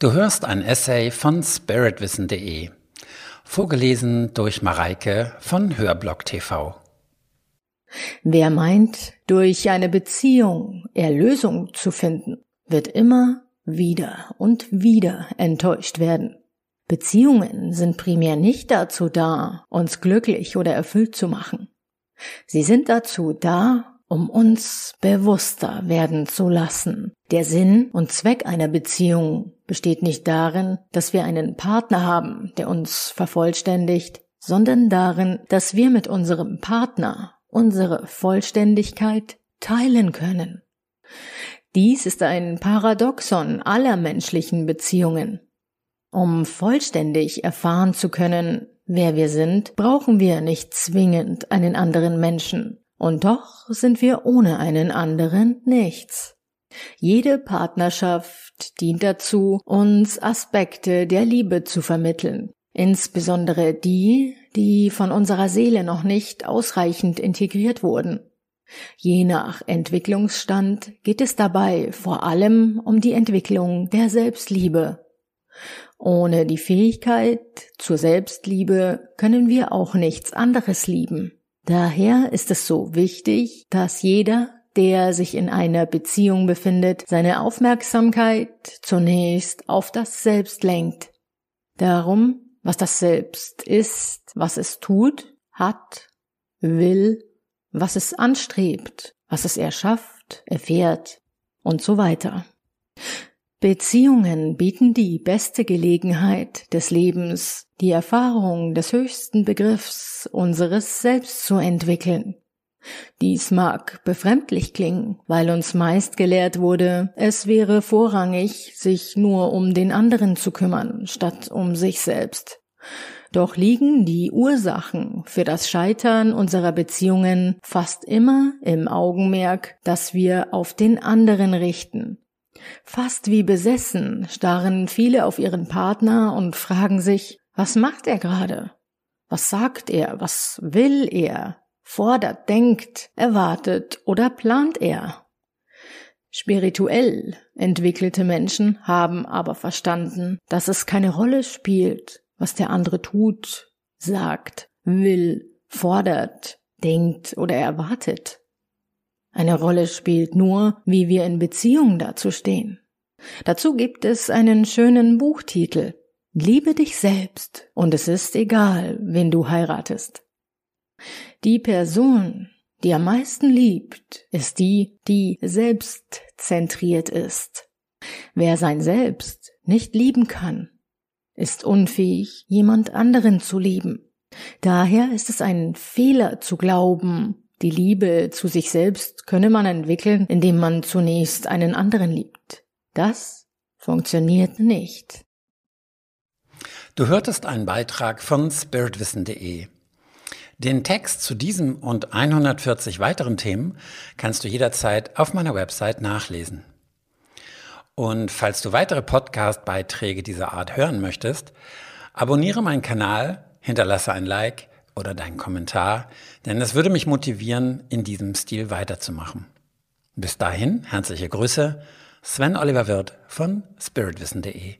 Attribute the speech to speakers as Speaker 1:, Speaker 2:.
Speaker 1: Du hörst ein Essay von spiritwissen.de, vorgelesen durch Mareike von Hörblock TV.
Speaker 2: Wer meint, durch eine Beziehung Erlösung zu finden, wird immer wieder und wieder enttäuscht werden. Beziehungen sind primär nicht dazu da, uns glücklich oder erfüllt zu machen. Sie sind dazu da, um uns bewusster werden zu lassen. Der Sinn und Zweck einer Beziehung besteht nicht darin, dass wir einen Partner haben, der uns vervollständigt, sondern darin, dass wir mit unserem Partner unsere Vollständigkeit teilen können. Dies ist ein Paradoxon aller menschlichen Beziehungen. Um vollständig erfahren zu können, wer wir sind, brauchen wir nicht zwingend einen anderen Menschen. Und doch sind wir ohne einen anderen nichts. Jede Partnerschaft dient dazu, uns Aspekte der Liebe zu vermitteln, insbesondere die, die von unserer Seele noch nicht ausreichend integriert wurden. Je nach Entwicklungsstand geht es dabei vor allem um die Entwicklung der Selbstliebe. Ohne die Fähigkeit zur Selbstliebe können wir auch nichts anderes lieben. Daher ist es so wichtig, dass jeder, der sich in einer Beziehung befindet, seine Aufmerksamkeit zunächst auf das Selbst lenkt. Darum, was das Selbst ist, was es tut, hat, will, was es anstrebt, was es erschafft, erfährt und so weiter. Beziehungen bieten die beste Gelegenheit des Lebens, die Erfahrung des höchsten Begriffs unseres Selbst zu entwickeln. Dies mag befremdlich klingen, weil uns meist gelehrt wurde, es wäre vorrangig, sich nur um den anderen zu kümmern, statt um sich selbst. Doch liegen die Ursachen für das Scheitern unserer Beziehungen fast immer im Augenmerk, das wir auf den anderen richten, Fast wie besessen starren viele auf ihren Partner und fragen sich, was macht er gerade? Was sagt er? Was will er? Fordert, denkt, erwartet oder plant er? Spirituell entwickelte Menschen haben aber verstanden, dass es keine Rolle spielt, was der andere tut, sagt, will, fordert, denkt oder erwartet. Eine Rolle spielt nur, wie wir in Beziehung dazu stehen. Dazu gibt es einen schönen Buchtitel. Liebe dich selbst und es ist egal, wen du heiratest. Die Person, die am meisten liebt, ist die, die selbstzentriert ist. Wer sein Selbst nicht lieben kann, ist unfähig, jemand anderen zu lieben. Daher ist es ein Fehler zu glauben, die Liebe zu sich selbst könne man entwickeln, indem man zunächst einen anderen liebt. Das funktioniert nicht.
Speaker 1: Du hörtest einen Beitrag von spiritwissen.de. Den Text zu diesem und 140 weiteren Themen kannst du jederzeit auf meiner Website nachlesen. Und falls du weitere Podcast-Beiträge dieser Art hören möchtest, abonniere meinen Kanal, hinterlasse ein Like oder deinen Kommentar, denn es würde mich motivieren, in diesem Stil weiterzumachen. Bis dahin, herzliche Grüße, Sven Oliver Wirth von spiritwissen.de.